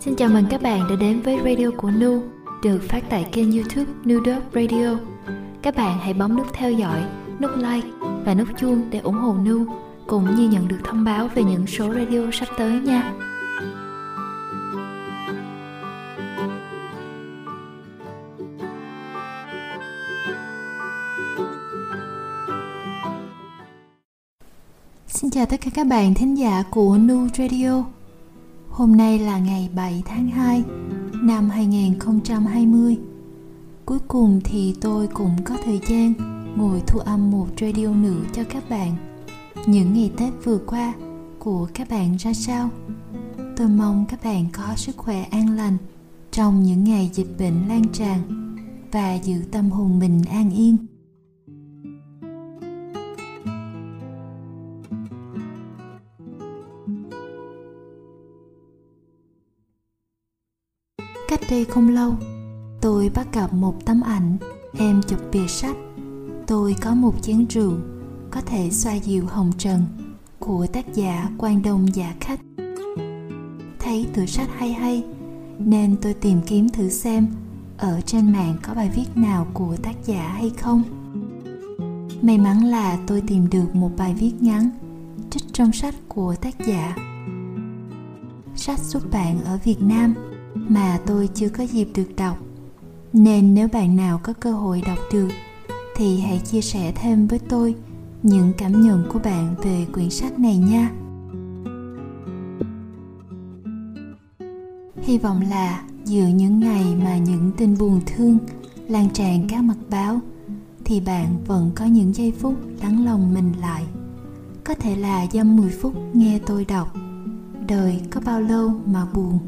Xin chào mừng các bạn đã đến với radio của Nu, được phát tại kênh youtube Nu Radio. Các bạn hãy bấm nút theo dõi, nút like và nút chuông để ủng hộ Nu, cũng như nhận được thông báo về những số radio sắp tới nha. Xin chào tất cả các bạn thính giả của Nu Radio. Hôm nay là ngày 7 tháng 2 năm 2020. Cuối cùng thì tôi cũng có thời gian ngồi thu âm một radio nữa cho các bạn. Những ngày Tết vừa qua của các bạn ra sao? Tôi mong các bạn có sức khỏe an lành trong những ngày dịch bệnh lan tràn và giữ tâm hồn mình an yên. Cách đây không lâu, tôi bắt gặp một tấm ảnh em chụp bìa sách. Tôi có một chén rượu có thể xoa dịu hồng trần của tác giả Quan Đông giả Khách. Thấy tựa sách hay hay nên tôi tìm kiếm thử xem ở trên mạng có bài viết nào của tác giả hay không. May mắn là tôi tìm được một bài viết ngắn trích trong sách của tác giả. Sách xuất bản ở Việt Nam mà tôi chưa có dịp được đọc. Nên nếu bạn nào có cơ hội đọc được, thì hãy chia sẻ thêm với tôi những cảm nhận của bạn về quyển sách này nha. Hy vọng là giữa những ngày mà những tin buồn thương lan tràn các mặt báo, thì bạn vẫn có những giây phút lắng lòng mình lại. Có thể là dăm 10 phút nghe tôi đọc. Đời có bao lâu mà buồn?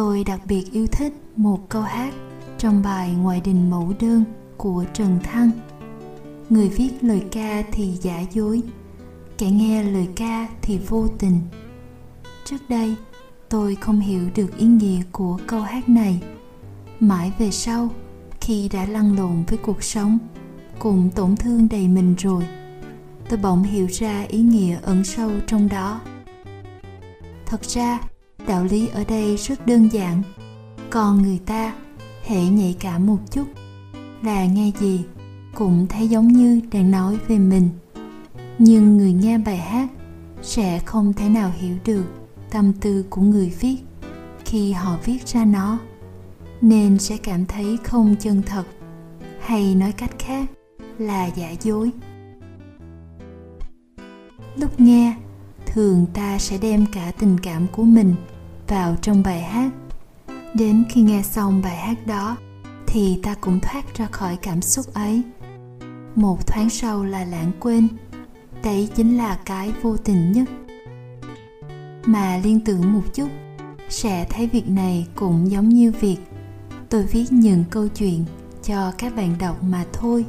Tôi đặc biệt yêu thích một câu hát trong bài Ngoại đình mẫu đơn của Trần Thăng. Người viết lời ca thì giả dối, kẻ nghe lời ca thì vô tình. Trước đây, tôi không hiểu được ý nghĩa của câu hát này. Mãi về sau, khi đã lăn lộn với cuộc sống, cùng tổn thương đầy mình rồi, tôi bỗng hiểu ra ý nghĩa ẩn sâu trong đó. Thật ra, đạo lý ở đây rất đơn giản. Còn người ta hệ nhạy cảm một chút là nghe gì cũng thấy giống như đang nói về mình. Nhưng người nghe bài hát sẽ không thể nào hiểu được tâm tư của người viết khi họ viết ra nó, nên sẽ cảm thấy không chân thật, hay nói cách khác là giả dối. Lúc nghe, thường ta sẽ đem cả tình cảm của mình vào trong bài hát. Đến khi nghe xong bài hát đó, thì ta cũng thoát ra khỏi cảm xúc ấy. Một thoáng sau là lãng quên, đấy chính là cái vô tình nhất. Mà liên tưởng một chút, sẽ thấy việc này cũng giống như việc tôi viết những câu chuyện cho các bạn đọc mà thôi.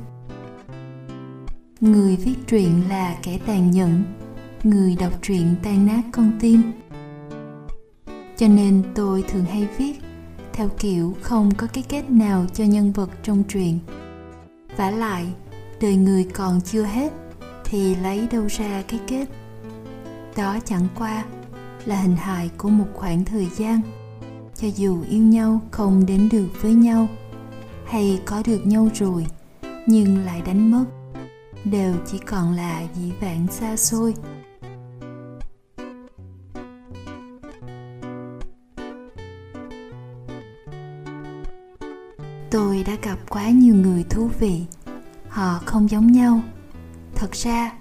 Người viết truyện là kẻ tàn nhẫn, người đọc truyện tan nát con tim cho nên tôi thường hay viết theo kiểu không có cái kết nào cho nhân vật trong truyện. Vả lại, đời người còn chưa hết thì lấy đâu ra cái kết. Đó chẳng qua là hình hài của một khoảng thời gian. Cho dù yêu nhau không đến được với nhau hay có được nhau rồi, nhưng lại đánh mất. Đều chỉ còn là dĩ vãng xa xôi. Đã gặp quá nhiều người thú vị. Họ không giống nhau. Thật ra,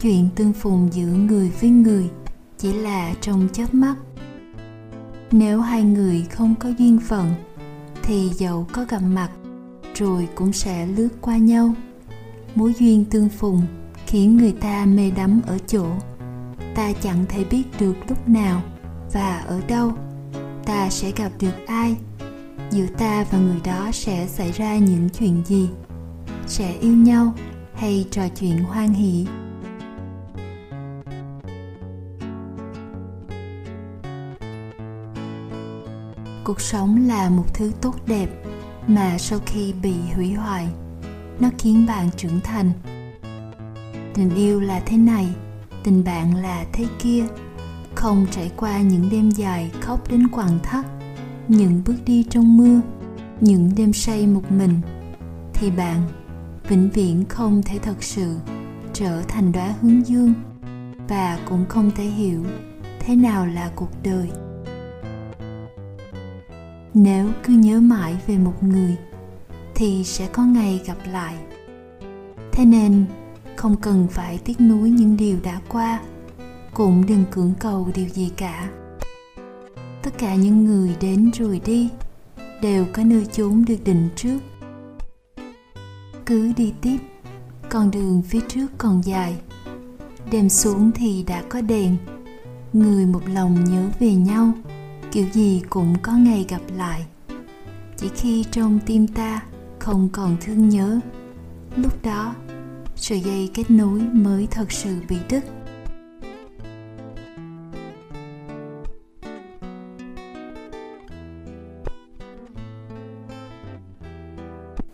chuyện tương phùng giữa người với người chỉ là trong chớp mắt. Nếu hai người không có duyên phận, thì dẫu có gặp mặt, rồi cũng sẽ lướt qua nhau. Mối duyên tương phùng khiến người ta mê đắm ở chỗ, ta chẳng thể biết được lúc nào và ở đâu, ta sẽ gặp được ai giữa ta và người đó sẽ xảy ra những chuyện gì? Sẽ yêu nhau hay trò chuyện hoan hỷ? Cuộc sống là một thứ tốt đẹp mà sau khi bị hủy hoại, nó khiến bạn trưởng thành. Tình yêu là thế này, tình bạn là thế kia. Không trải qua những đêm dài khóc đến quằn thắt những bước đi trong mưa, những đêm say một mình, thì bạn vĩnh viễn không thể thật sự trở thành đóa hướng dương và cũng không thể hiểu thế nào là cuộc đời. Nếu cứ nhớ mãi về một người, thì sẽ có ngày gặp lại. Thế nên, không cần phải tiếc nuối những điều đã qua, cũng đừng cưỡng cầu điều gì cả tất cả những người đến rồi đi, đều có nơi chốn được định trước. Cứ đi tiếp, con đường phía trước còn dài. Đêm xuống thì đã có đèn. Người một lòng nhớ về nhau, kiểu gì cũng có ngày gặp lại. Chỉ khi trong tim ta không còn thương nhớ, lúc đó, sợi dây kết nối mới thật sự bị đứt.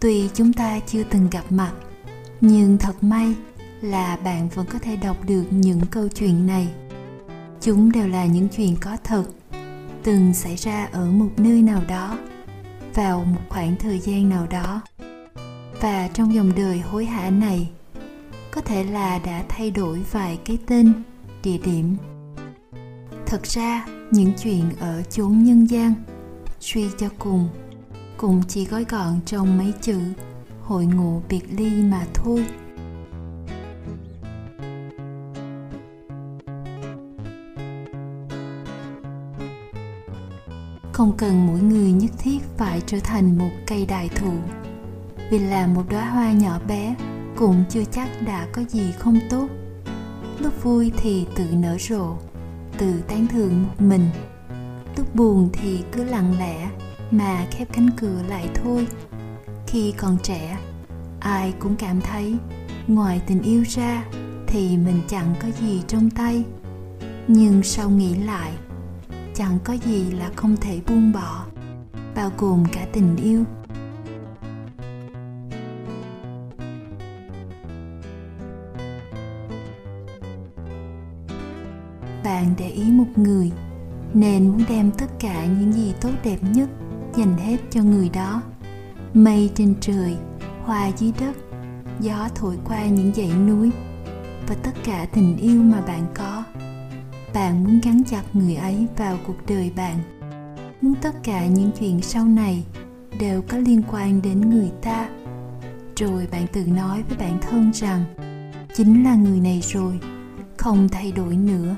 Tuy chúng ta chưa từng gặp mặt, nhưng thật may là bạn vẫn có thể đọc được những câu chuyện này. Chúng đều là những chuyện có thật, từng xảy ra ở một nơi nào đó, vào một khoảng thời gian nào đó. Và trong dòng đời hối hả này, có thể là đã thay đổi vài cái tên, địa điểm. Thật ra, những chuyện ở chốn nhân gian, suy cho cùng cũng chỉ gói gọn trong mấy chữ, hội ngộ biệt ly mà thôi. Không cần mỗi người nhất thiết phải trở thành một cây đại thụ. Vì là một đóa hoa nhỏ bé, cũng chưa chắc đã có gì không tốt. Lúc vui thì tự nở rộ, tự tán thưởng một mình. Lúc buồn thì cứ lặng lẽ mà khép cánh cửa lại thôi. Khi còn trẻ, ai cũng cảm thấy ngoài tình yêu ra thì mình chẳng có gì trong tay. Nhưng sau nghĩ lại, chẳng có gì là không thể buông bỏ, bao gồm cả tình yêu. Bạn để ý một người, nên muốn đem tất cả những gì tốt đẹp nhất dành hết cho người đó. Mây trên trời, hoa dưới đất, gió thổi qua những dãy núi và tất cả tình yêu mà bạn có. Bạn muốn gắn chặt người ấy vào cuộc đời bạn. Muốn tất cả những chuyện sau này đều có liên quan đến người ta. Rồi bạn tự nói với bản thân rằng, chính là người này rồi, không thay đổi nữa.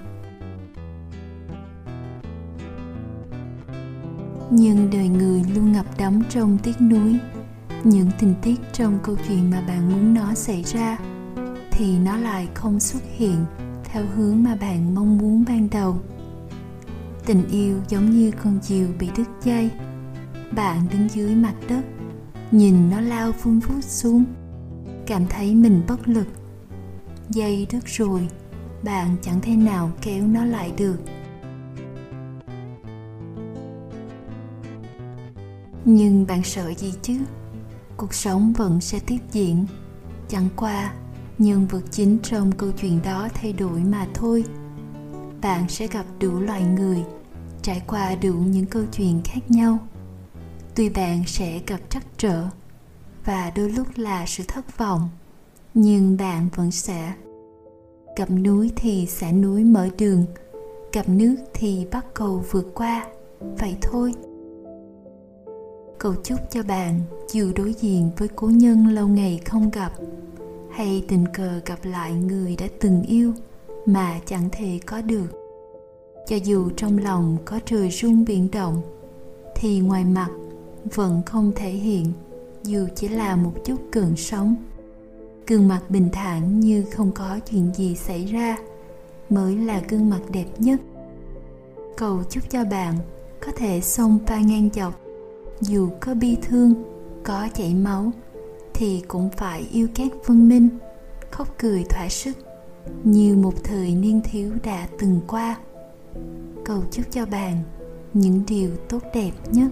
Nhưng đời người luôn ngập đắm trong tiếc nuối. Những tình tiết trong câu chuyện mà bạn muốn nó xảy ra, thì nó lại không xuất hiện theo hướng mà bạn mong muốn ban đầu. Tình yêu giống như con diều bị đứt dây. Bạn đứng dưới mặt đất, nhìn nó lao phun phút xuống, cảm thấy mình bất lực. Dây đứt rồi, bạn chẳng thể nào kéo nó lại được. Nhưng bạn sợ gì chứ? Cuộc sống vẫn sẽ tiếp diễn. Chẳng qua, nhân vật chính trong câu chuyện đó thay đổi mà thôi. Bạn sẽ gặp đủ loại người, trải qua đủ những câu chuyện khác nhau. Tuy bạn sẽ gặp trắc trở và đôi lúc là sự thất vọng, nhưng bạn vẫn sẽ. Gặp núi thì sẽ núi mở đường gặp nước thì bắt cầu vượt qua. Vậy thôi cầu chúc cho bạn dù đối diện với cố nhân lâu ngày không gặp, hay tình cờ gặp lại người đã từng yêu mà chẳng thể có được. Cho dù trong lòng có trời rung biển động, thì ngoài mặt vẫn không thể hiện, dù chỉ là một chút cơn sóng. Gương mặt bình thản như không có chuyện gì xảy ra mới là gương mặt đẹp nhất. Cầu chúc cho bạn có thể xông pha ngang dọc dù có bi thương, có chảy máu, thì cũng phải yêu các phân minh, khóc cười thỏa sức, như một thời niên thiếu đã từng qua. Cầu chúc cho bạn những điều tốt đẹp nhất.